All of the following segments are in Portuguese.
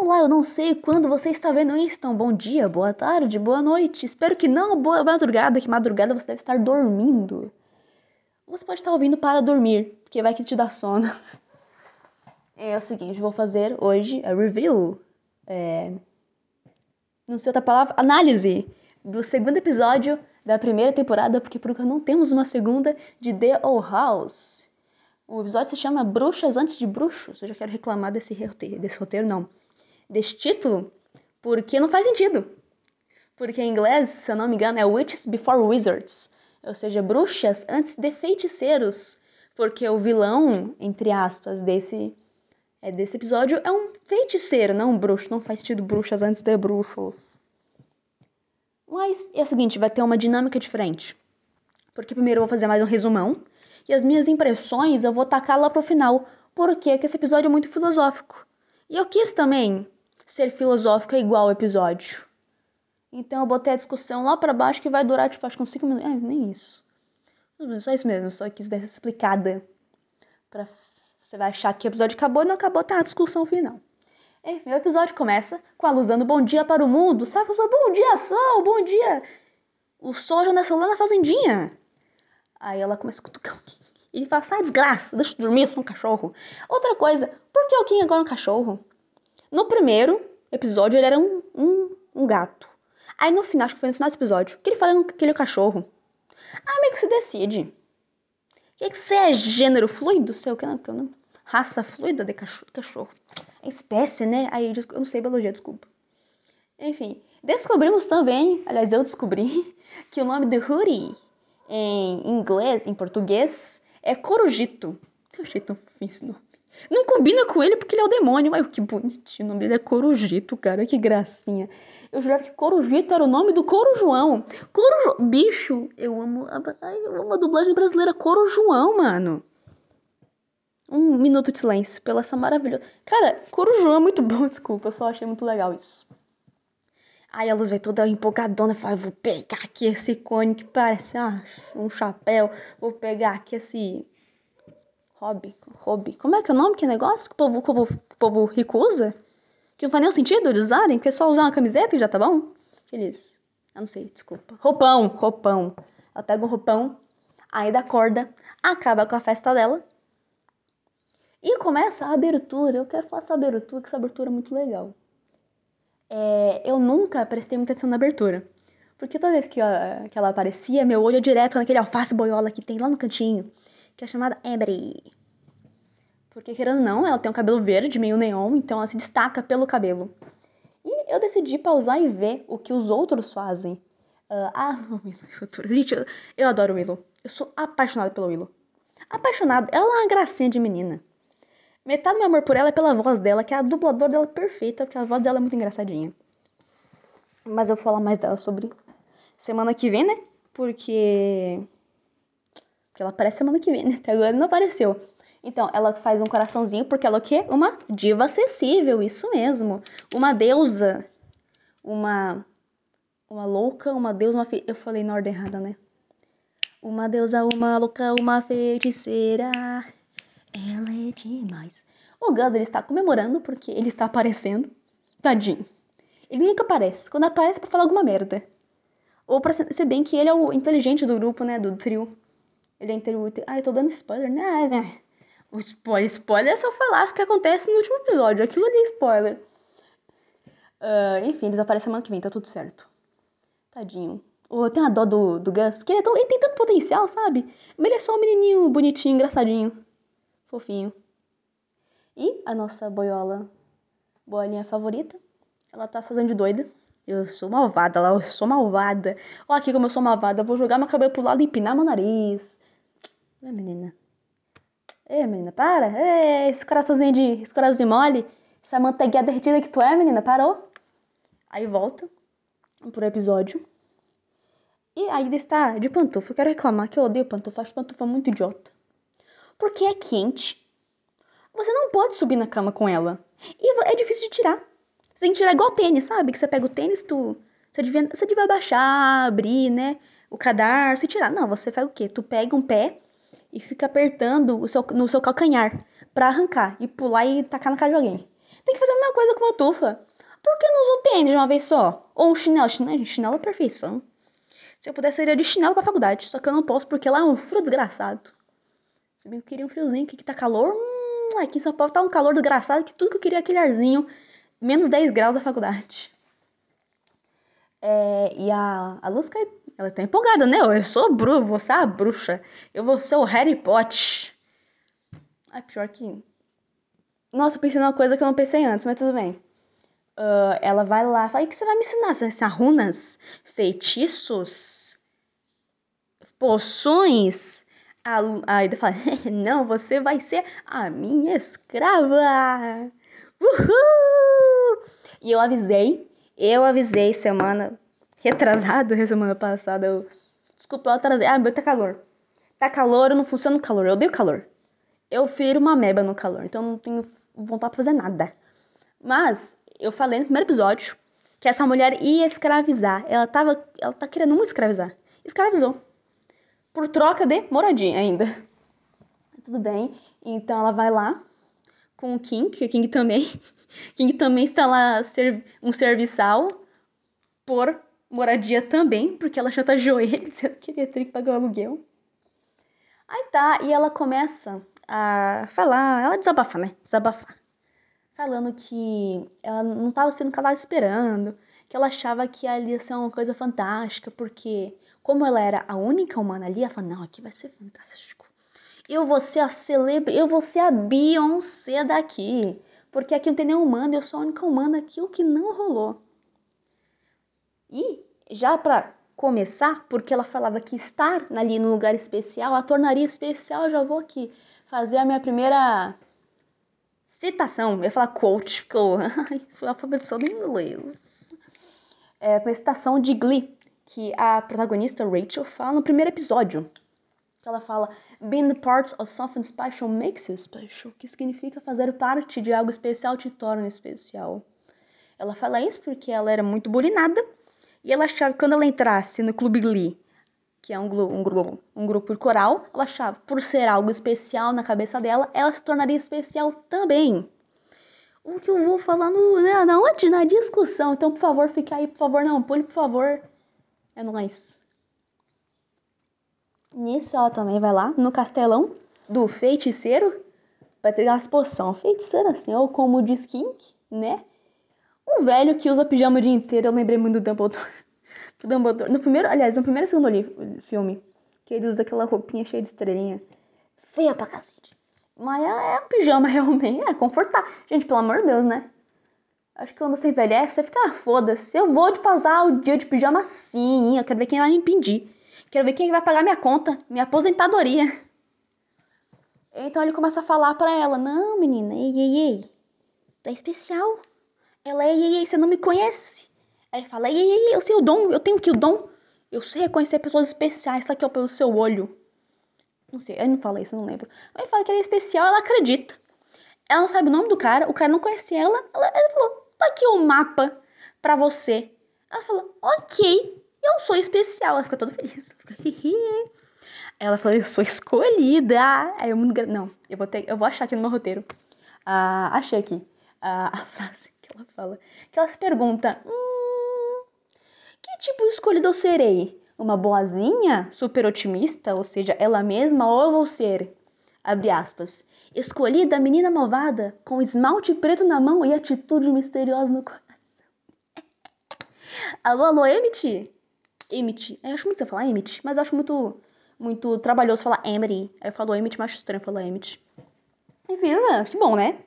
Olá, eu não sei quando você está vendo isso, então bom dia, boa tarde, boa noite. Espero que não, boa madrugada, que madrugada você deve estar dormindo. Você pode estar ouvindo para dormir, porque vai que te dá sono. É o seguinte, vou fazer hoje a review, é, não sei outra palavra, análise do segundo episódio da primeira temporada, porque por não temos uma segunda de The Old House. O episódio se chama Bruxas Antes de Bruxos. Eu já quero reclamar desse roteiro, desse roteiro não, desse título, porque não faz sentido. Porque em inglês, se eu não me engano, é Witches Before Wizards, ou seja, bruxas antes de feiticeiros, porque o vilão, entre aspas, desse é, desse episódio é um feiticeiro, não um bruxo. Não faz sentido bruxas antes de bruxos. Mas é o seguinte, vai ter uma dinâmica diferente. Porque primeiro eu vou fazer mais um resumão. E as minhas impressões eu vou tacar lá pro final. Porque esse episódio é muito filosófico. E eu quis também ser filosófico igual ao episódio. Então eu botei a discussão lá para baixo que vai durar, tipo, acho que uns 5 minutos. É, nem isso. Só isso mesmo, só quis dar essa explicada. Pra você vai achar que o episódio acabou e não acabou, tá a discussão final. Enfim, o episódio começa com a luz dando bom dia para o mundo. Sabe, só bom dia, sol, bom dia. O sol já nasceu lá na fazendinha. Aí ela começa a cutucar. E ele fala, sai desgraça, deixa eu dormir, eu sou um cachorro. Outra coisa, por que o Kim agora é um cachorro? No primeiro episódio ele era um, um, um gato. Aí no final, acho que foi no final desse episódio, que ele fala que ele é um cachorro. Ah, que se decide. Que que você é gênero fluido? Sei o que não, não. Raça fluida de cachorro. cachorro. É espécie, né? Aí eu não sei biologia, desculpa. Enfim, descobrimos também, aliás, eu descobri, que o nome do Huri em inglês, em português, é Corujito. Eu achei tão fofinho esse nome. Não combina com ele porque ele é o demônio. Ai, que bonitinho. O nome dele é Corujito, cara. Que gracinha. Eu jurava que Corujito era o nome do Coro João. Coro jo... Bicho, eu amo. A... Ai, eu amo a dublagem brasileira Coro João, mano. Um minuto de silêncio pela essa maravilhosa. Cara, Coro João é muito bom, desculpa. Eu só achei muito legal isso. Aí a luz vai toda empolgadona e fala: Vou pegar aqui esse cone que parece ah, um chapéu. Vou pegar aqui esse. Hobby. Hobby. Como é que é o nome que é negócio que o povo, que o povo, povo rico usa? Que não faz nenhum sentido de usarem, porque é só usar uma camiseta e já tá bom. Aqueles. Eu não sei, desculpa. Roupão, roupão. Ela pega um roupão, aí dá corda, acaba com a festa dela. E começa a abertura. Eu quero falar essa abertura, que essa abertura é muito legal é, eu nunca prestei muita atenção na abertura. Porque toda vez que, ela, que ela aparecia, meu olho direto naquele alface boiola que tem lá no cantinho, que é chamada Ebre. Porque, querendo ou não, ela tem um cabelo verde, meio neon, então ela se destaca pelo cabelo. E eu decidi pausar e ver o que os outros fazem. Uh, ah, o Willow, Gente, eu, eu adoro Willow. Eu sou apaixonada pelo Willow. Apaixonada. Ela é uma gracinha de menina. Metade do meu amor por ela é pela voz dela, que é a dubladora dela perfeita, porque a voz dela é muito engraçadinha. Mas eu vou falar mais dela sobre semana que vem, né? Porque. Porque ela aparece semana que vem, né? Até agora não apareceu. Então, ela faz um coraçãozinho porque ela é o quê? Uma diva acessível, isso mesmo. Uma deusa. Uma. Uma louca, uma deusa, uma fe... Eu falei na ordem errada, né? Uma deusa, uma louca, uma feiticeira. Ela é demais. O Gus, ele está comemorando porque ele está aparecendo. Tadinho. Ele nunca aparece. Quando aparece é pra falar alguma merda. Ou pra ser bem que ele é o inteligente do grupo, né? Do trio. Ele é inteligente. Ah, eu tô dando spoiler, né? Ah, é. O spoiler, spoiler é se eu falasse o que acontece no último episódio. Aquilo ali é spoiler. Uh, enfim, eles aparecem semana que vem, tá tudo certo. Tadinho. Oh, tem uma dó do, do Gus, que ele, é tão, ele tem tanto potencial, sabe? Mas ele é só um menininho bonitinho, engraçadinho fofinho. E a nossa boiola, bolinha favorita, ela tá fazendo de doida. Eu sou malvada lá, eu sou malvada. Olha aqui como eu sou malvada. Eu vou jogar meu cabelo pro lado e empinar meu nariz. É, menina. É, menina, para. É, esse coraçãozinho de. Esse coraçãozinho mole. Essa manteiguinha derretida que tu é, menina, parou. Aí volta pro episódio. E ainda está de pantufa. Eu quero reclamar que eu odeio pantufa. Acho pantufa muito idiota porque é quente. Você não pode subir na cama com ela. E é difícil de tirar. Você tem que tirar igual tênis, sabe? Que você pega o tênis, tu. Você devia, você devia baixar, abrir, né? O cadarço e tirar. Não, você faz o quê? Tu pega um pé e fica apertando o seu, no seu calcanhar para arrancar e pular e tacar na cara de alguém. tem que fazer a mesma coisa com uma tufa. Por que não usar um tênis de uma vez só? Ou um chinelo? Chinelo, chinelo é perfeição. Se eu pudesse, eu iria de chinelo pra faculdade. Só que eu não posso porque lá é um frio desgraçado. Se bem que eu queria um friozinho, aqui que tá calor. Hum, aqui em São Paulo tá um calor desgraçado que tudo que eu queria é aquele arzinho. Menos 10 graus da faculdade. É, e a, a Luz, ela tá empolgada, né? Eu sou Bru, vou ser a bruxa. Eu vou ser o Harry Potter. Ai, pior que. Nossa, eu pensei numa coisa que eu não pensei antes, mas tudo bem. Uh, ela vai lá fala: o que você vai me ensinar? Você vai runas? Feitiços? Poções? A, a fala: não, você vai ser a minha escrava! Uhul! E eu avisei, eu avisei semana retrasada, semana passada. Eu, desculpa, eu atrasei. Ah, meu tá calor. Tá calor, eu não funciono no calor, eu odeio calor. Eu firo uma meba no calor, então não tenho vontade pra fazer nada. Mas eu falei no primeiro episódio que essa mulher ia escravizar. Ela tava. Ela tá querendo muito escravizar. Escravizou. Por troca de moradia ainda. Tudo bem. Então ela vai lá com o King, que o King também. King também está lá ser um serviçal por moradia também, porque ela chantageou ele, dizendo que ele ia ter que pagar o aluguel. Aí tá, e ela começa a falar, ela desabafa, né? Desabafar. Falando que ela não estava sendo o que ela esperando, que ela achava que ali ia ser uma coisa fantástica, porque como ela era a única humana ali, ela falou, não, aqui vai ser fantástico. Eu vou ser a celebre, eu vou ser a Beyoncé daqui. Porque aqui não tem nenhum humano, eu sou a única humana aqui, o que não rolou. E já para começar, porque ela falava que estar ali no lugar especial a tornaria especial, eu já vou aqui fazer a minha primeira citação. Eu ia falar quote, porque eu fui alfabetizada em inglês. É uma citação de Glee, que a protagonista Rachel fala no primeiro episódio. Que ela fala: Being part of something special makes you special, que significa fazer parte de algo especial te torna especial. Ela fala isso porque ela era muito bulinada e ela achava que quando ela entrasse no Clube Glee, que é um, um, grupo, um grupo coral, ela achava por ser algo especial na cabeça dela, ela se tornaria especial também. O que eu vou falar no, né, na onde? Na discussão. Então, por favor, fique aí, por favor, não pule, por favor. É nóis. Nisso, ela também vai lá no castelão do feiticeiro para entregar as poções. Feiticeiro, assim, ou como diz Kink, né? Um velho que usa pijama o dia inteiro, eu lembrei muito do Dumbledore. do Dumbledore. No primeiro, aliás, no primeiro segundo filme, que ele usa aquela roupinha cheia de estrelinha. Feia pra cacete. Mas é, é um pijama realmente, é confortável. Gente, pelo amor de Deus, né? Acho que quando você envelhece, você fica, ah, foda-se. Eu vou de passar o dia de pijama sim. Eu quero ver quem vai me impedir. Quero ver quem vai pagar minha conta, minha aposentadoria. Então ele começa a falar para ela: Não, menina, ei, ei, ei. Tu é especial. Ela, ei, ei, ei, você não me conhece. Aí ele fala: Ei, ei, ei, eu sei o dom, eu tenho que o dom. Eu sei reconhecer pessoas especiais, isso aqui é pelo seu olho. Não sei, ele não fala isso, não lembro. Ele fala que ela é especial, ela acredita. Ela não sabe o nome do cara, o cara não conhece ela. ela ele falou: Tá aqui o um mapa pra você. Ela falou: Ok, eu sou especial. Ela fica toda feliz. Ela falou, eu sou escolhida. Aí eu. Não, eu vou, ter, eu vou achar aqui no meu roteiro. Ah, achei aqui a, a frase que ela fala. Que ela se pergunta: hum, que tipo de escolhida eu serei? Uma boazinha? Super otimista? Ou seja, ela mesma? Ou eu vou ser, abre aspas, escolhida menina malvada, com esmalte preto na mão e atitude misteriosa no coração? alô, alô, Emmett? Emmett. Eu acho muito você falar Emmett, mas eu acho muito, muito trabalhoso falar Emery. Aí eu falo Emmett, mas acho estranho falar Emmett. Enfim, né? que bom, né?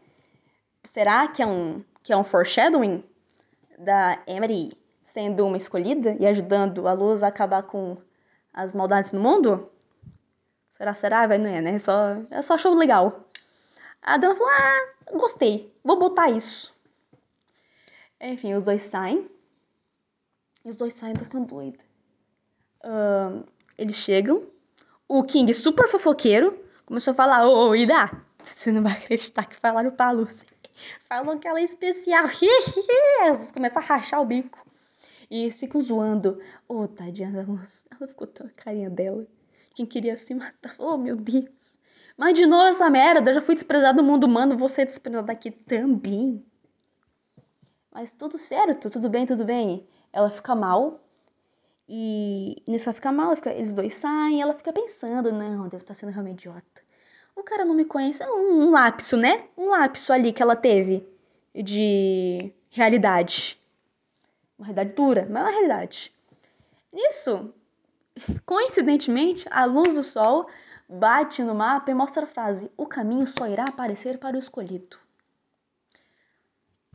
Será que é um, que é um foreshadowing da Emery sendo uma escolhida e ajudando a luz a acabar com as maldades no mundo? Será, será? Vai, não é, né? Só, é só show legal. A Dana falou, ah, gostei, vou botar isso. Enfim, os dois saem. E os dois saem, tô ficando doida. Uh, eles chegam. O King, super fofoqueiro, começou a falar: Ô, Ida, você não vai acreditar que falaram pra Lucy. Falou que ela é especial. Eles começam a rachar o bico. E eles ficam zoando. Ô, oh, tadinha da Luz. Ela ficou tão a carinha dela. Quem queria se matar. Oh, meu Deus. Mas de novo essa merda. Eu já fui desprezada do mundo humano. Vou ser desprezada aqui também. Mas tudo certo, tudo bem, tudo bem. Ela fica mal. E nisso ela fica mal, fica, eles dois saem, ela fica pensando, não, deve estar sendo realmente idiota. O cara não me conhece, é um, um lapso, né? Um lapso ali que ela teve de realidade. Uma realidade dura, mas é uma realidade. Nisso, coincidentemente, a luz do sol bate no mapa e mostra a frase: O caminho só irá aparecer para o escolhido.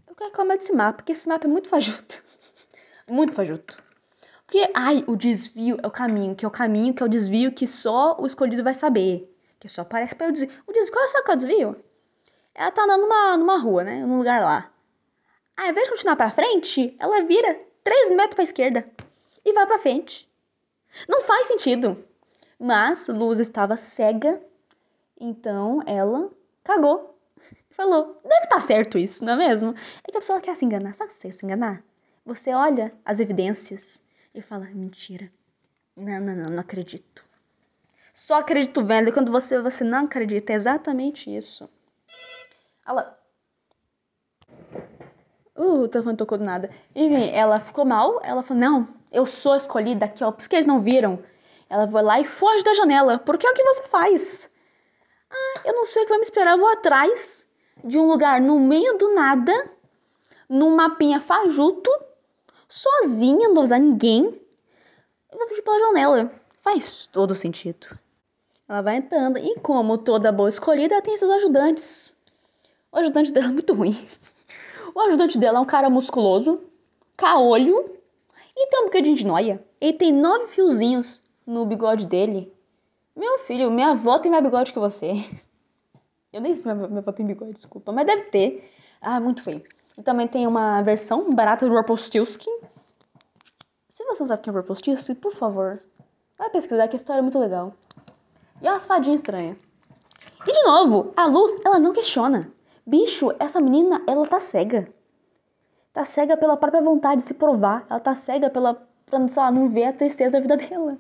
Eu quero reclamar desse mapa, porque esse mapa é muito fajuto. muito fajuto. Porque, ai, o desvio é o caminho, que é o caminho, que é o desvio que só o escolhido vai saber. Que só aparece para o desvio. O desvio, qual é o o desvio? Ela tá andando numa, numa rua, né? Num lugar lá. Ao invés de continuar pra frente, ela vira 3 metros pra esquerda e vai pra frente. Não faz sentido. Mas Luz estava cega, então ela cagou. Falou, deve estar tá certo isso, não é mesmo? É que a pessoa quer se enganar. Sabe se enganar? Você olha as evidências e fala, mentira. Não, não, não, não acredito. Só acredito vendo. E quando você, você não acredita, é exatamente isso. Ela... Uh, o telefone tocou do nada. Enfim, ela ficou mal. Ela falou, não, eu sou escolhida aqui, ó. Por que eles não viram? Ela vai lá e foge da janela. Porque é o que você faz. Ah, eu não sei o que vai me esperar. Eu vou atrás de um lugar no meio do nada, num mapinha fajuto, sozinha, não vou usar ninguém. Eu vou fugir pela janela. Faz todo sentido. Ela vai entrando. E como toda boa escolhida, ela tem seus ajudantes. O ajudante dela é muito ruim. O ajudante dela é um cara musculoso, caolho e tem um bocadinho de noia. Ele tem nove fiozinhos no bigode dele. Meu filho, minha avó tem mais bigode que você. Eu nem sei se minha, minha avó tem bigode, desculpa, mas deve ter. Ah, muito feio. E também tem uma versão barata do Rumpelstiltskin. Se você não sabe quem é Rumpelstiltskin, por favor, vai pesquisar que a história é muito legal. E é umas fadinhas estranhas. E de novo, a luz, ela não questiona. Bicho, essa menina, ela tá cega. Tá cega pela própria vontade de se provar. Ela tá cega pela, pra, sei lá, não ver a tristeza da vida dela.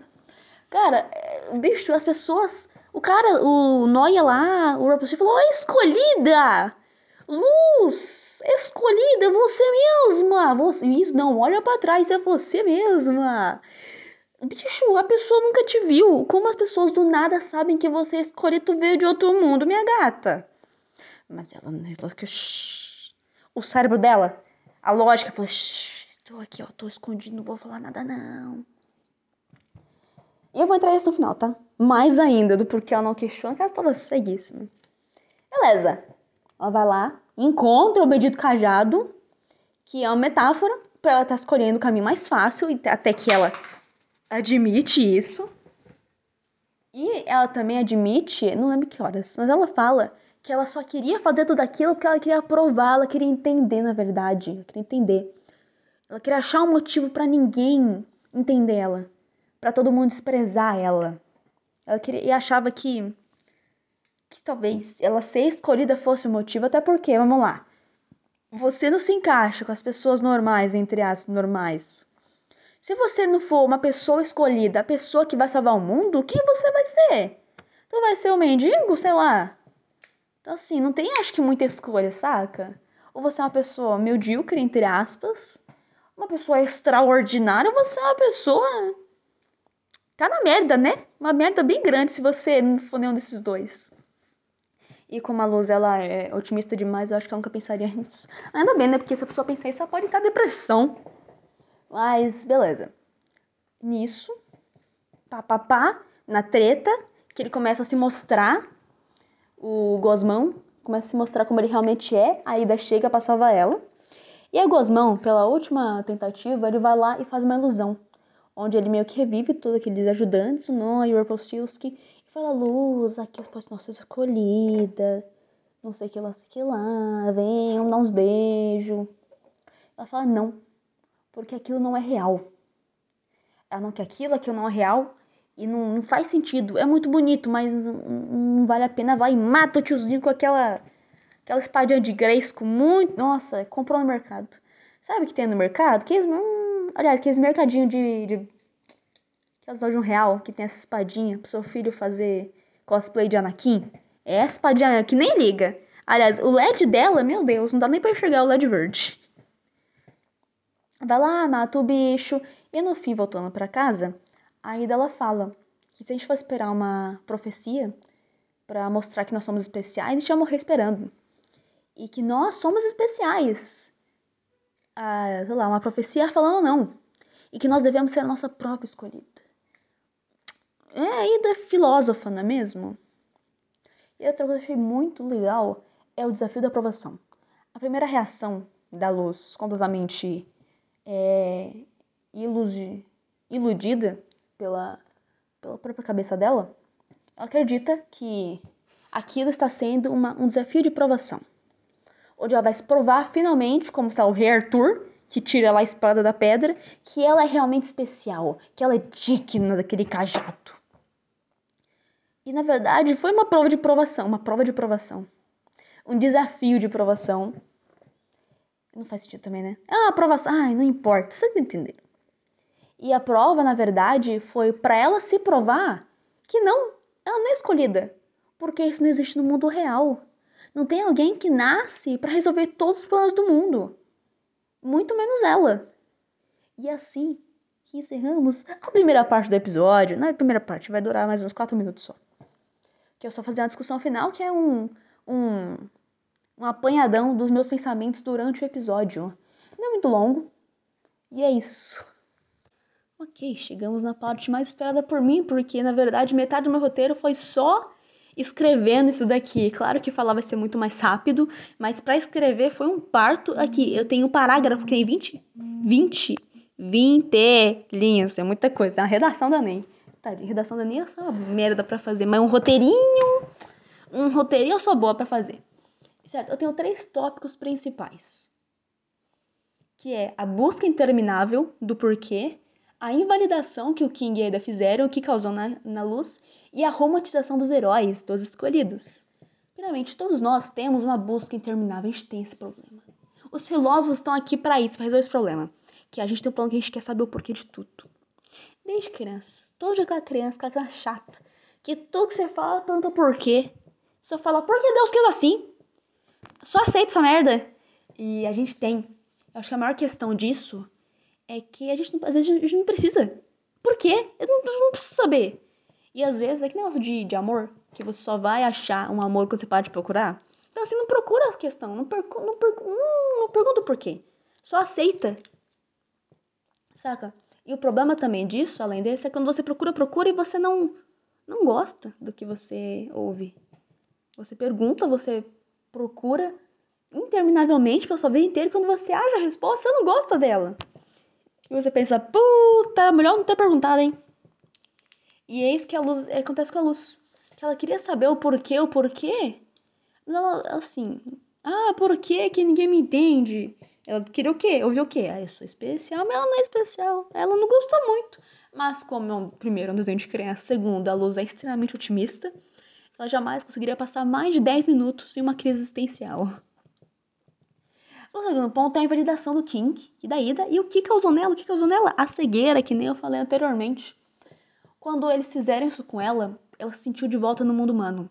Cara, é, bicho, as pessoas. O cara, o Noia lá, o Rapunzel falou: escolhida! Luz! Escolhida, você mesma! Você, isso, não, olha para trás, é você mesma! Bicho, a pessoa nunca te viu. Como as pessoas do nada sabem que você é escolhida, tu veio de outro mundo, minha gata? Mas ela, ela o cérebro dela, a lógica falou: tô aqui, ó, tô escondido, não vou falar nada não. E eu vou entrar isso no final, tá? Mais ainda do porquê ela não questiona, que ela estava ceguíssima. Beleza. Ela vai lá, encontra o bendito cajado, que é uma metáfora para ela estar tá escolhendo o caminho mais fácil, até que ela admite isso. E ela também admite, não lembro que horas, mas ela fala que ela só queria fazer tudo aquilo porque ela queria provar, ela queria entender, na verdade. Ela queria entender. Ela queria achar um motivo para ninguém entender ela para todo mundo desprezar ela. Ela queria, e achava que que talvez ela ser escolhida fosse o motivo, até porque, vamos lá, você não se encaixa com as pessoas normais, entre as normais. Se você não for uma pessoa escolhida, a pessoa que vai salvar o mundo, quem você vai ser? Tu vai ser o um mendigo, sei lá. Então assim, não tem acho que muita escolha, saca? Ou você é uma pessoa medíocre, entre aspas, uma pessoa extraordinária, ou você é uma pessoa tá na merda, né? Uma merda bem grande se você não for nenhum desses dois. E como a Luz, ela é otimista demais, eu acho que ela nunca pensaria nisso. Ainda bem, né? Porque se a pessoa pensar isso, ela pode estar depressão. Mas, beleza. Nisso, pá, pá, pá, na treta, que ele começa a se mostrar, o Gosmão começa a se mostrar como ele realmente é, a Ida chega pra salvar ela. E aí, Gosmão, pela última tentativa, ele vai lá e faz uma ilusão onde ele meio que revive todos aqueles ajudantes, o Noah e o Rumpelstiltskin, fala, Luz, aqui as nossa nossas escolhida, não sei que lá, sei que lá, vem, vamos dar uns beijos. Ela fala, não, porque aquilo não é real. Ela não quer aquilo, aquilo não é real, e não, não faz sentido. É muito bonito, mas não, não vale a pena. Vai e mata o tiozinho com aquela, aquela espadinha de Grayskull muito... Nossa, comprou no mercado. Sabe o que tem no mercado? Que hum, Aliás, aqueles mercadinhos de, de. Aquelas lojas de um real que tem essa espadinha pro seu filho fazer cosplay de Anakin. É essa espadinha que nem liga. Aliás, o LED dela, meu Deus, não dá nem pra enxergar o LED verde. vai lá, mata o bicho. E no fim, voltando para casa, a Ida ela fala que se a gente for esperar uma profecia para mostrar que nós somos especiais, a gente vai morrer esperando. E que nós somos especiais. Ah, sei lá, uma profecia falando não. E que nós devemos ser a nossa própria escolhida. É a Ida filósofa, não é mesmo? E outra coisa que eu achei muito legal é o desafio da aprovação. A primeira reação da luz completamente é, iludi, iludida pela, pela própria cabeça dela, ela acredita que aquilo está sendo uma, um desafio de provação. Onde ela vai se provar finalmente, como está o rei Arthur, que tira lá a espada da pedra, que ela é realmente especial, que ela é digna daquele cajado. E na verdade foi uma prova de provação, uma prova de provação. Um desafio de provação. Não faz sentido também, né? É uma aprovação. Ai, não importa, vocês entenderam. E a prova, na verdade, foi para ela se provar que não, ela não é escolhida. Porque isso não existe no mundo real. Não tem alguém que nasce para resolver todos os problemas do mundo. Muito menos ela. E assim que encerramos a primeira parte do episódio. Na primeira parte, vai durar mais uns 4 minutos só que eu só fazer uma discussão final, que é um, um, um apanhadão dos meus pensamentos durante o episódio. Não é muito longo. E é isso. Ok, chegamos na parte mais esperada por mim, porque na verdade metade do meu roteiro foi só escrevendo isso daqui. Claro que falar vai ser muito mais rápido, mas para escrever foi um parto. Aqui, eu tenho um parágrafo que tem 20, 20, 20 linhas, tem muita coisa, tem uma redação da NEM. Redação da nem é uma merda pra fazer, mas um roteirinho. Um roteirinho eu sou boa pra fazer. Certo? Eu tenho três tópicos principais. Que é a busca interminável do porquê, a invalidação que o King e a Ada fizeram, que causou na, na luz, e a romantização dos heróis, dos escolhidos. Primeiramente, todos nós temos uma busca interminável, a gente tem esse problema. Os filósofos estão aqui para isso, para resolver esse problema. Que a gente tem um plano que a gente quer saber o porquê de tudo. Desde criança. Todo aquela criança, aquela chata. Que tudo que você fala, pergunta por quê. Você fala, por que Deus quis assim? Só aceita essa merda. E a gente tem. Eu acho que a maior questão disso é que a gente não, às vezes a gente não precisa. Por quê? Eu não, eu não preciso saber. E às vezes é que negócio de, de amor, que você só vai achar um amor quando você para de procurar. Então assim, não procura a questão, não, percu não, percu não, não pergunta por quê. Só aceita. Saca? E o problema também disso, além desse, é quando você procura, procura e você não, não gosta do que você ouve. Você pergunta, você procura interminavelmente pela sua vida inteira e quando você acha a resposta, você não gosta dela. E você pensa, puta, melhor não ter perguntado, hein? E é isso que a luz, acontece com a luz. Que ela queria saber o porquê, o porquê. Mas ela, assim, ah, por que que ninguém me entende? Ela queria o quê? Ouvir o quê? Ah, eu sou especial, mas ela não é especial. Ela não gostou muito. Mas como, é primeiro, é um desenho de criança, segundo, a Luz é extremamente otimista, ela jamais conseguiria passar mais de 10 minutos em uma crise existencial. O segundo ponto é a invalidação do King e da Ida. E o que causou nela? O que causou nela? A cegueira, que nem eu falei anteriormente. Quando eles fizeram isso com ela, ela se sentiu de volta no mundo humano.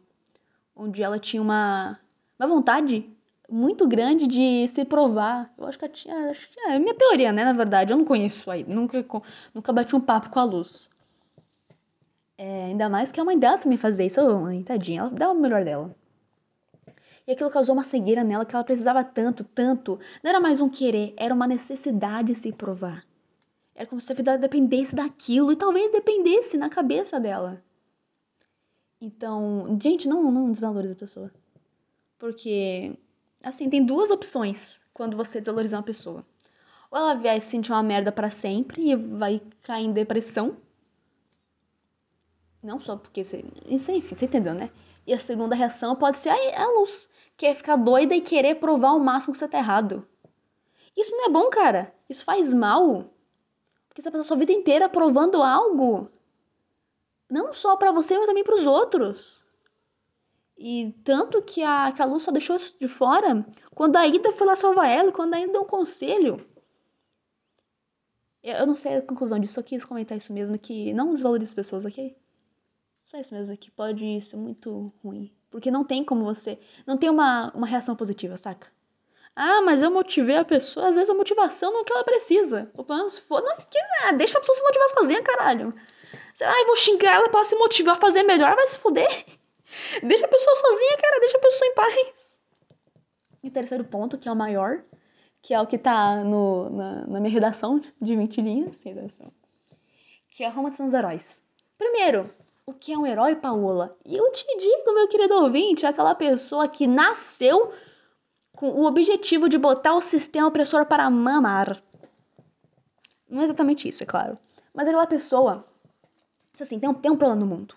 Onde ela tinha uma, uma vontade muito grande de se provar. Eu acho que tinha. Acho que é minha teoria, né? Na verdade, eu não conheço aí. Nunca, nunca bati um papo com a luz. É, ainda mais que a mãe dela também fazia isso. Oh, mãe, tadinha, ela dava o melhor dela. E aquilo causou uma cegueira nela que ela precisava tanto, tanto. Não era mais um querer, era uma necessidade de se provar. Era como se a vida dependesse daquilo e talvez dependesse na cabeça dela. Então, gente, não, não desvalorize a pessoa. Porque Assim, tem duas opções quando você desvaloriza uma pessoa. Ou ela vai se sentir uma merda para sempre e vai cair em depressão. Não só porque você. Isso, enfim, você entendeu, né? E a segunda reação pode ser a luz, que é ficar doida e querer provar ao máximo que você tá errado. Isso não é bom, cara. Isso faz mal. Porque você passou a sua vida inteira provando algo. Não só para você, mas também para os outros. E tanto que a, que a Lu só deixou isso de fora quando a Ida foi lá salvar ela, quando a Ida deu um conselho. Eu não sei a conclusão disso, só quis comentar isso mesmo, que não desvalorize as pessoas, ok? Só isso mesmo, que pode ser muito ruim. Porque não tem como você. Não tem uma, uma reação positiva, saca? Ah, mas eu motivei a pessoa. Às vezes a motivação não é o que ela precisa. O plano for, não, que, ah, deixa a pessoa se motivar sozinha, caralho. Ah, eu vou xingar ela pra se motivar a fazer melhor, vai se fuder. Deixa a pessoa sozinha, cara, deixa a pessoa em paz. E o terceiro ponto, que é o maior, que é o que tá no, na, na minha redação de 20 linhas, redação, que é a romantização dos heróis. Primeiro, o que é um herói, Paola? E eu te digo, meu querido ouvinte, é aquela pessoa que nasceu com o objetivo de botar o sistema opressor para mamar. Não é exatamente isso, é claro. Mas é aquela pessoa. Assim, tem um, tem um problema no mundo.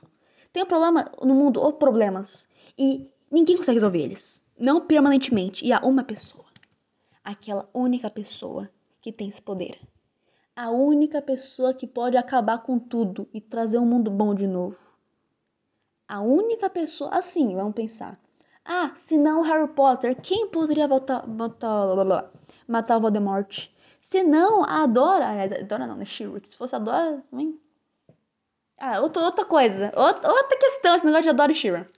Tem um problema no mundo, ou problemas. E ninguém consegue resolver eles. Não permanentemente. E há uma pessoa. Aquela única pessoa que tem esse poder. A única pessoa que pode acabar com tudo e trazer um mundo bom de novo. A única pessoa. Assim, vamos pensar. Ah, se não Harry Potter, quem poderia voltar, voltar, matar o Voldemort? Se não a Dora. A Dora não, né? Shirk. Se fosse a Dora. Também. Ah, outra, outra coisa. Outra, outra questão, esse negócio de Adoro Shira.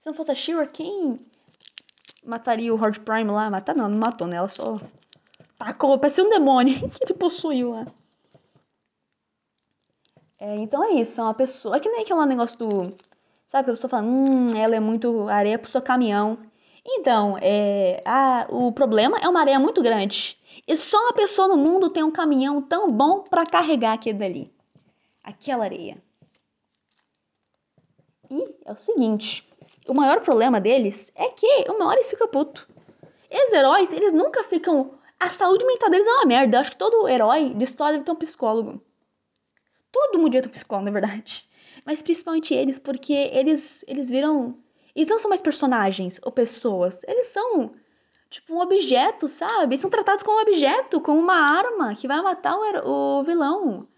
Se não fosse a Shira, quem mataria o Horde Prime lá? Matar não, não matou, né? Ela só tacou, parecia um demônio que ele possuiu lá. É, então é isso, é uma pessoa. É que nem aquele negócio do. Sabe, que a pessoa fala, hum, ela é muito areia pro seu caminhão. Então, é, a, o problema é uma areia muito grande. E só uma pessoa no mundo tem um caminhão tão bom para carregar aquele dali. Aquela areia. E é o seguinte: o maior problema deles é que uma hora eles ficam puto. Esses heróis, eles nunca ficam. A saúde mental deles é uma merda. Eu acho que todo herói de história deve ter um psicólogo. Todo mundo devia ter um psicólogo, na verdade. Mas principalmente eles, porque eles, eles viram. Eles não são mais personagens ou pessoas. Eles são, tipo, um objeto, sabe? Eles são tratados como um objeto, como uma arma que vai matar o, o vilão.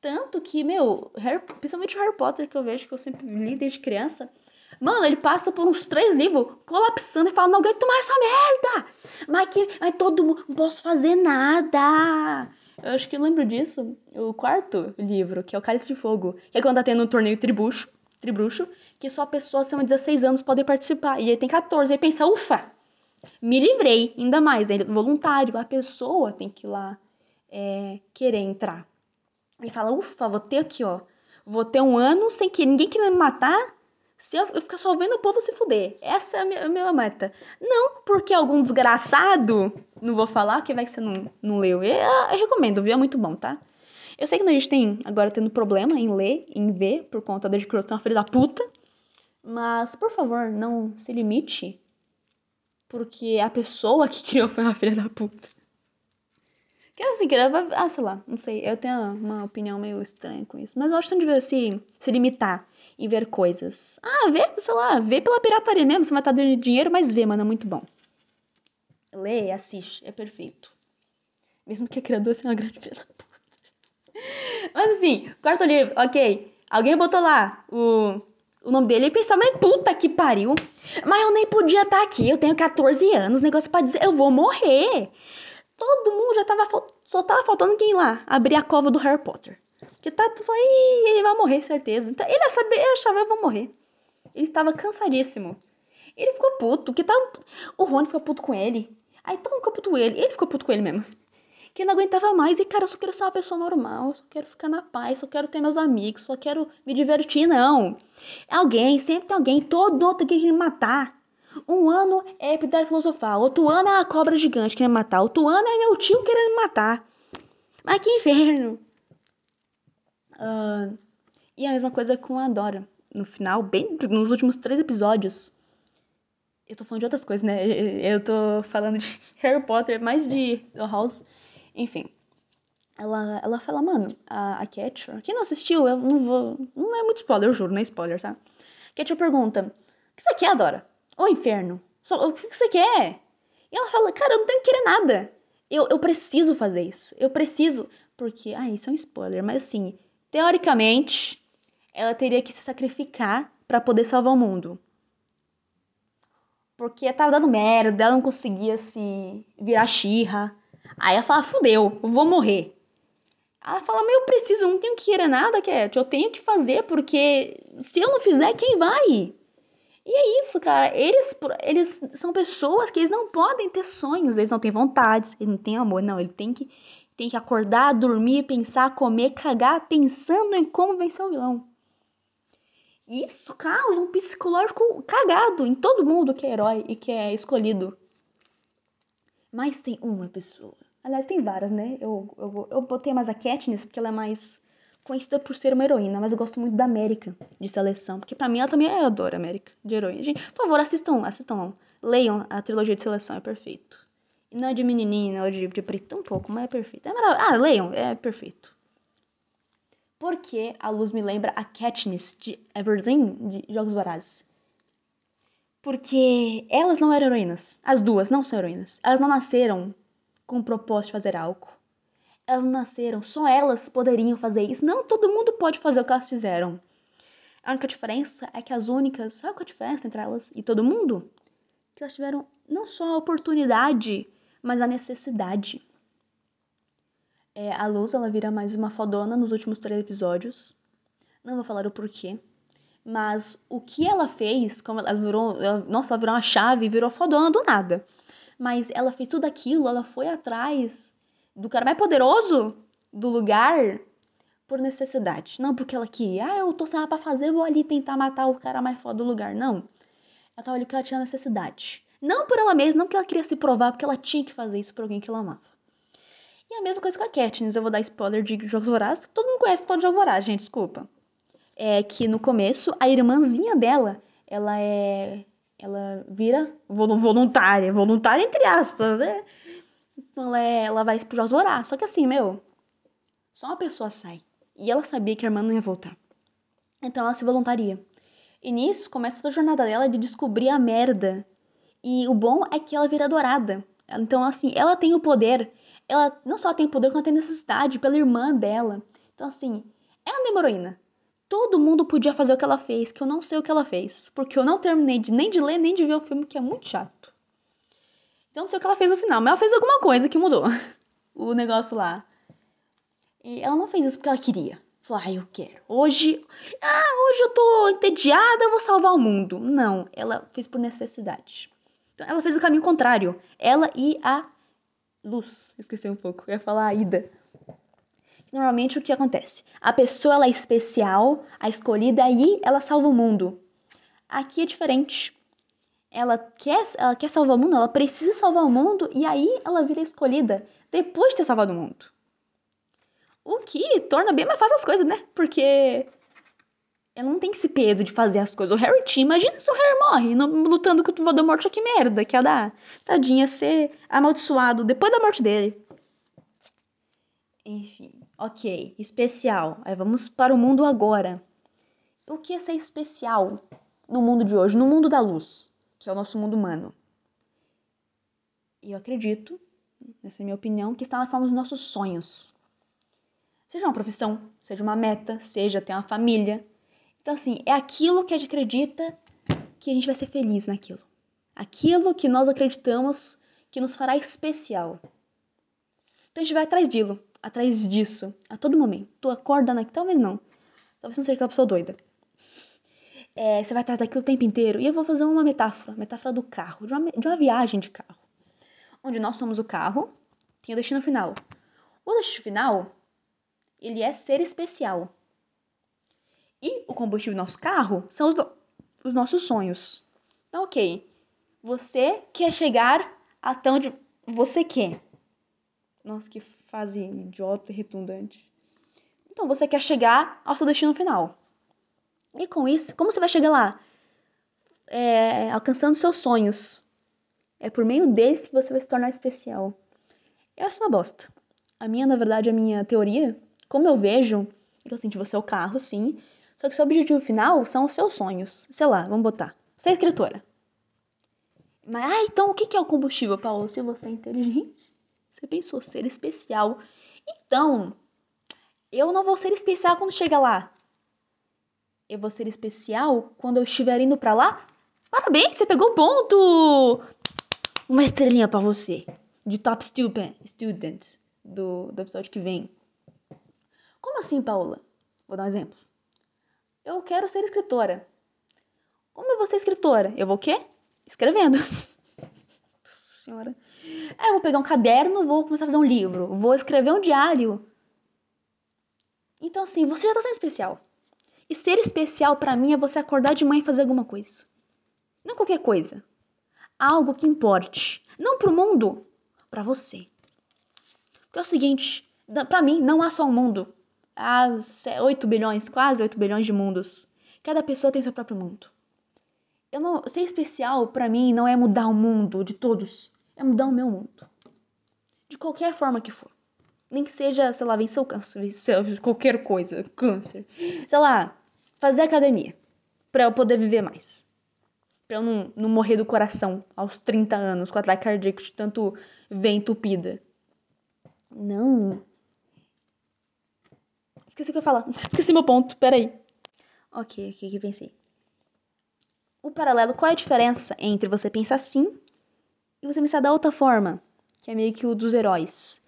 Tanto que, meu, Harry, principalmente o Harry Potter, que eu vejo, que eu sempre li desde criança. Mano, ele passa por uns três livros colapsando e fala: Não aguento mais essa merda! Mas que mas todo mundo não posso fazer nada! Eu acho que eu lembro disso. O quarto livro, que é o Cálice de Fogo, que é quando tá tendo um torneio tribucho, tribruxo, que só pessoas acima de 16 anos podem participar. E ele tem 14. Aí pensa: Ufa! Me livrei, ainda mais, é voluntário. A pessoa tem que ir lá é, querer entrar. Ele fala, ufa, vou ter aqui, ó. Vou ter um ano sem que ninguém queira me matar. Se eu, eu ficar só vendo o povo se fuder. Essa é a minha, a minha meta. Não porque algum desgraçado, não vou falar, que vai que você não, não leu. Eu, eu recomendo, viu? É muito bom, tá? Eu sei que a gente tem agora tendo problema em ler, em ver, por conta da J.K. Rowling uma filha da puta. Mas, por favor, não se limite. Porque a pessoa que criou foi uma filha da puta. Que assim, que vai. Ah, sei lá, não sei. Eu tenho uma opinião meio estranha com isso. Mas eu acho que não devia se, limitar e ver coisas. Ah, vê, sei lá, vê pela pirataria mesmo. Você vai estar dando dinheiro, mas vê, mano, é muito bom. Lê assiste, é perfeito. Mesmo que a criadora seja uma grande filha da puta. Mas enfim, quarto livro, ok. Alguém botou lá o, o nome dele e pensava, mas puta que pariu. Mas eu nem podia estar aqui, eu tenho 14 anos, negócio pra dizer, eu vou morrer. Todo mundo já tava. Só tava faltando quem lá abrir a cova do Harry Potter. Que tá, tu falou, ele vai morrer, certeza. Então, ele saber, ele achava, eu vou morrer. Ele estava cansadíssimo. Ele ficou puto, que tá. O Rony ficou puto com ele. Aí todo mundo ficou puto com ele. Ele ficou puto com ele mesmo. Que não aguentava mais. E, cara, eu só quero ser uma pessoa normal. Só quero ficar na paz. Só quero ter meus amigos. Só quero me divertir, não. Alguém, sempre tem alguém. Todo outro que me matar. Um ano é Epitério Filosofal, outro ano é a cobra gigante querendo matar, outro ano é meu tio querendo matar. Mas que inferno! Uh, e a mesma coisa com a Dora. No final, bem nos últimos três episódios. Eu tô falando de outras coisas, né? Eu tô falando de Harry Potter, mais de The House. Enfim. Ela, ela fala, mano, a, a Catcher. Quem não assistiu, eu não vou. Não é muito spoiler, eu juro, não é spoiler, tá? Catcher pergunta: O que você quer, Dora? Ô inferno, só, o que você quer? E ela fala, cara, eu não tenho que querer nada. Eu, eu preciso fazer isso. Eu preciso. Porque, ah, isso é um spoiler, mas assim, teoricamente, ela teria que se sacrificar para poder salvar o mundo. Porque tava dando merda, ela não conseguia se virar xirra. Aí ela fala, fudeu, eu vou morrer. Ela fala, mas eu preciso, não tenho que querer nada, Cat. Eu tenho que fazer, porque se eu não fizer, quem vai? E é isso, cara. Eles, eles são pessoas que eles não podem ter sonhos, eles não têm vontades, eles não têm amor. Não, ele tem que, tem que acordar, dormir, pensar, comer, cagar, pensando em como vencer o vilão. Isso causa um psicológico cagado em todo mundo que é herói e que é escolhido. Mas tem uma pessoa. Aliás, tem várias, né? Eu, eu, eu botei mais a Katniss porque ela é mais conhecida por ser uma heroína, mas eu gosto muito da América de seleção, porque para mim ela também é adora América de heroína. Gente, por favor, assistam, assistam, leiam a trilogia de seleção, é perfeito. E não é de menininha ou de, de preto, um pouco, mas é perfeito. É maravilhoso. Ah, leiam, é perfeito. Porque a luz me lembra a Katniss de Everdeen, de Jogos Vorazes. Porque elas não eram heroínas. As duas não são heroínas. Elas não nasceram com o propósito de fazer algo. Elas nasceram, só elas poderiam fazer isso. Não todo mundo pode fazer o que elas fizeram. A única diferença é que as únicas. Sabe qual é a diferença entre elas e todo mundo? Que elas tiveram não só a oportunidade, mas a necessidade. É, a Luz, ela vira mais uma fodona nos últimos três episódios. Não vou falar o porquê. Mas o que ela fez, como ela virou. Ela, nossa, ela virou uma chave e virou fodona do nada. Mas ela fez tudo aquilo, ela foi atrás do cara mais poderoso do lugar por necessidade. Não porque ela queria, ah, eu tô sem nada pra fazer, vou ali tentar matar o cara mais foda do lugar. Não. Ela tava ali porque ela tinha necessidade. Não por ela mesma, não porque ela queria se provar, porque ela tinha que fazer isso por alguém que ela amava. E a mesma coisa com a Katniss, eu vou dar spoiler de Jogos Vorazes, todo mundo conhece todo Jogos Vorazes, gente, desculpa. É que no começo, a irmãzinha dela, ela é... Ela vira voluntária, voluntária entre aspas, né? Ela, é, ela vai pro Vorazes. Só que assim, meu, só uma pessoa sai. E ela sabia que a irmã não ia voltar. Então ela se voluntaria. E nisso começa a jornada dela de descobrir a merda. E o bom é que ela vira dourada. Então, assim, ela tem o poder ela não só tem poder, como ela tem necessidade pela irmã dela. Então, assim, é uma heroína. Todo mundo podia fazer o que ela fez, que eu não sei o que ela fez. Porque eu não terminei de, nem de ler, nem de ver o filme, que é muito chato. Então, não sei o que ela fez no final, mas ela fez alguma coisa que mudou o negócio lá. E ela não fez isso porque ela queria. Falou, ah, eu quero. Hoje, ah, hoje eu tô entediada, eu vou salvar o mundo. Não, ela fez por necessidade. Então, ela fez o caminho contrário. Ela e a luz. Esqueci um pouco. Eu ia falar a ida. Normalmente o que acontece? A pessoa ela é especial, a escolhida, aí ela salva o mundo. Aqui é diferente. Ela quer, ela quer salvar o mundo, ela precisa salvar o mundo e aí ela vira escolhida depois de ter salvado o mundo. O que torna bem mais fácil as coisas, né? Porque ela não tem esse peso de fazer as coisas. O Harry tinha, imagina se o Harry morre lutando com o Voldemort, que merda que ia dar. Tadinha, ser amaldiçoado depois da morte dele. Enfim, ok, especial. Aí vamos para o mundo agora. O que é ser especial no mundo de hoje, no mundo da luz, que é o nosso mundo humano? E eu acredito, nessa é minha opinião, que está na forma dos nossos sonhos. Seja uma profissão, seja uma meta, seja ter uma família, então, assim, é aquilo que a gente acredita que a gente vai ser feliz naquilo. Aquilo que nós acreditamos que nos fará especial. Então a gente vai atrás dilo, atrás disso, a todo momento. Tu acorda naquilo, talvez não. Talvez não seja aquela pessoa doida. É, você vai atrás daquilo o tempo inteiro. E eu vou fazer uma metáfora, metáfora do carro, de uma, de uma viagem de carro. Onde nós somos o carro, tem o destino final. O destino final, ele é ser especial. E o combustível do nosso carro são os, os nossos sonhos. Então, ok. Você quer chegar até onde você quer. Nossa, que fase idiota e redundante. Então, você quer chegar ao seu destino final. E com isso, como você vai chegar lá? É, alcançando seus sonhos. É por meio deles que você vai se tornar especial. Eu acho uma bosta. A minha, na verdade, a minha teoria, como eu vejo, é que eu sinto você é o carro, sim, só que seu objetivo final são os seus sonhos. Sei lá, vamos botar. Ser escritora. Mas, ah, então o que é o combustível, Paulo? Se você é inteligente, você pensou ser especial. Então, eu não vou ser especial quando chegar lá. Eu vou ser especial quando eu estiver indo para lá. Parabéns, você pegou ponto! Uma estrelinha para você. De top student, student do, do episódio que vem. Como assim, Paula? Vou dar um exemplo. Eu quero ser escritora. Como eu vou ser escritora? Eu vou o quê? Escrevendo. Senhora. É, eu vou pegar um caderno, vou começar a fazer um livro, vou escrever um diário. Então, assim, você já tá sendo especial. E ser especial para mim é você acordar de manhã e fazer alguma coisa. Não qualquer coisa. Algo que importe. Não pro mundo, para você. Porque é o seguinte, para mim não há só um mundo. Há 8 bilhões, quase 8 bilhões de mundos. Cada pessoa tem seu próprio mundo. Eu não, ser especial para mim não é mudar o mundo de todos, é mudar o meu mundo. De qualquer forma que for. Nem que seja, sei lá, vencer o câncer, vencer qualquer coisa, câncer. Sei lá, fazer academia para eu poder viver mais. Pra eu não, não morrer do coração aos 30 anos com ataque cardíaco de tanto ver entupida. Não. Esqueci o que eu ia falar. Esqueci meu ponto. Peraí. Ok, ok, que pensei. O paralelo, qual é a diferença entre você pensar assim e você pensar da outra forma? Que é meio que o dos heróis.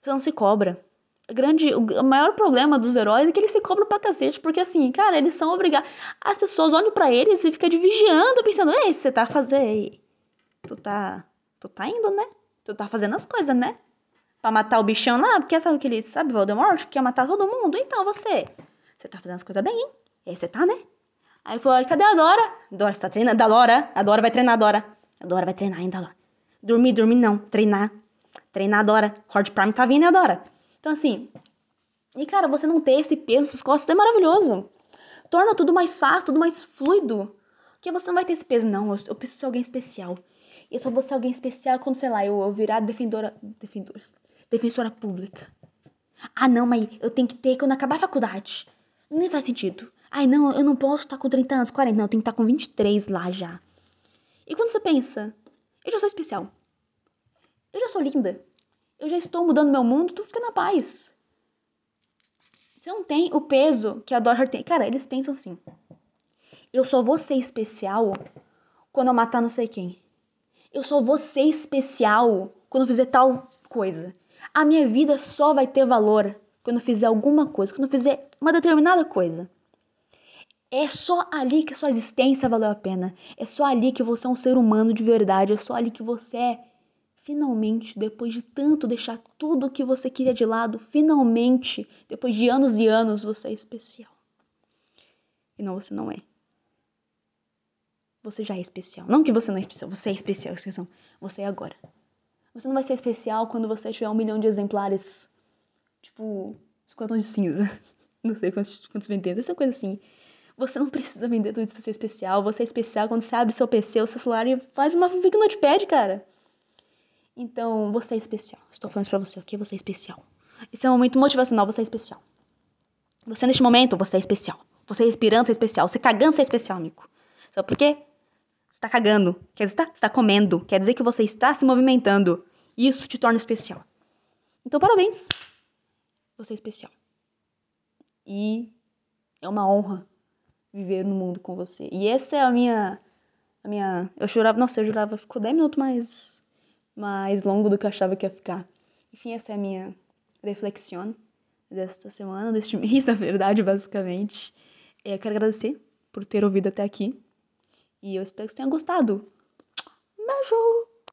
Você não se cobra. Grande, o maior problema dos heróis é que eles se cobram pra cacete, porque assim, cara, eles são obrigados. As pessoas olham para eles e ficam de vigiando, pensando, ei, você tá fazendo. Tu tá. Tu tá indo, né? Tu tá fazendo as coisas, né? Pra matar o bichão lá, porque sabe que ele sabe, Voldemort, que quer matar todo mundo. Então você. Você tá fazendo as coisas bem, hein? E você tá, né? Aí falou, cadê a Dora? Dora, você tá treinando? Da Dora? A Dora vai treinar, a Dora. A Dora vai treinar ainda, Dora. Dormir, dormir não. Treinar. Treinar a Dora. Horde Prime tá vindo, a Dora. Então, assim. E, cara, você não ter esse peso nas costas é maravilhoso. Torna tudo mais fácil, tudo mais fluido. Porque você não vai ter esse peso. Não, eu, eu preciso ser alguém especial. E eu só vou ser alguém especial quando, sei lá, eu, eu virar defendora. Defendora. Defensora pública. Ah, não, mas eu tenho que ter quando acabar a faculdade. Nem faz sentido. Ai, não, eu não posso estar com 30 anos, 40, não, eu tenho que estar com 23 lá já. E quando você pensa, eu já sou especial. Eu já sou linda. Eu já estou mudando meu mundo, tu fica na paz. Você não tem o peso que a Dorothy tem. Cara, eles pensam assim. Eu só vou ser especial quando eu matar não sei quem. Eu só vou ser especial quando eu fizer tal coisa. A minha vida só vai ter valor quando eu fizer alguma coisa, quando eu fizer uma determinada coisa. É só ali que sua existência valeu a pena. É só ali que você é um ser humano de verdade. É só ali que você é, finalmente, depois de tanto deixar tudo o que você queria de lado, finalmente, depois de anos e anos, você é especial. E não, você não é. Você já é especial. Não que você não é especial, você é especial. Você é agora. Você não vai ser especial quando você tiver um milhão de exemplares. Tipo, 50 tons de cinza. Não sei quantos, quantos vendendo, essa coisa assim. Você não precisa vender tudo isso pra ser especial. Você é especial quando você abre seu PC ou seu celular e faz uma fanfic notepad, cara. Então, você é especial. Estou falando isso pra você, ok? Você é especial. Esse é um momento motivacional, você é especial. Você, neste momento, você é especial. Você respirando, você é especial. Você cagando, você é especial, amigo. Sabe por quê? Você tá cagando. Quer dizer, você tá comendo. Quer dizer que você está se movimentando. Isso te torna especial. Então, parabéns. Você é especial. E é uma honra viver no mundo com você. E essa é a minha. A minha. Eu jurava. Nossa, eu jurava. Ficou 10 minutos mais. Mais longo do que eu achava que ia ficar. Enfim, essa é a minha reflexão desta semana, deste mês, na verdade, basicamente. É, eu quero agradecer por ter ouvido até aqui. E eu espero que você tenha gostado. Beijo!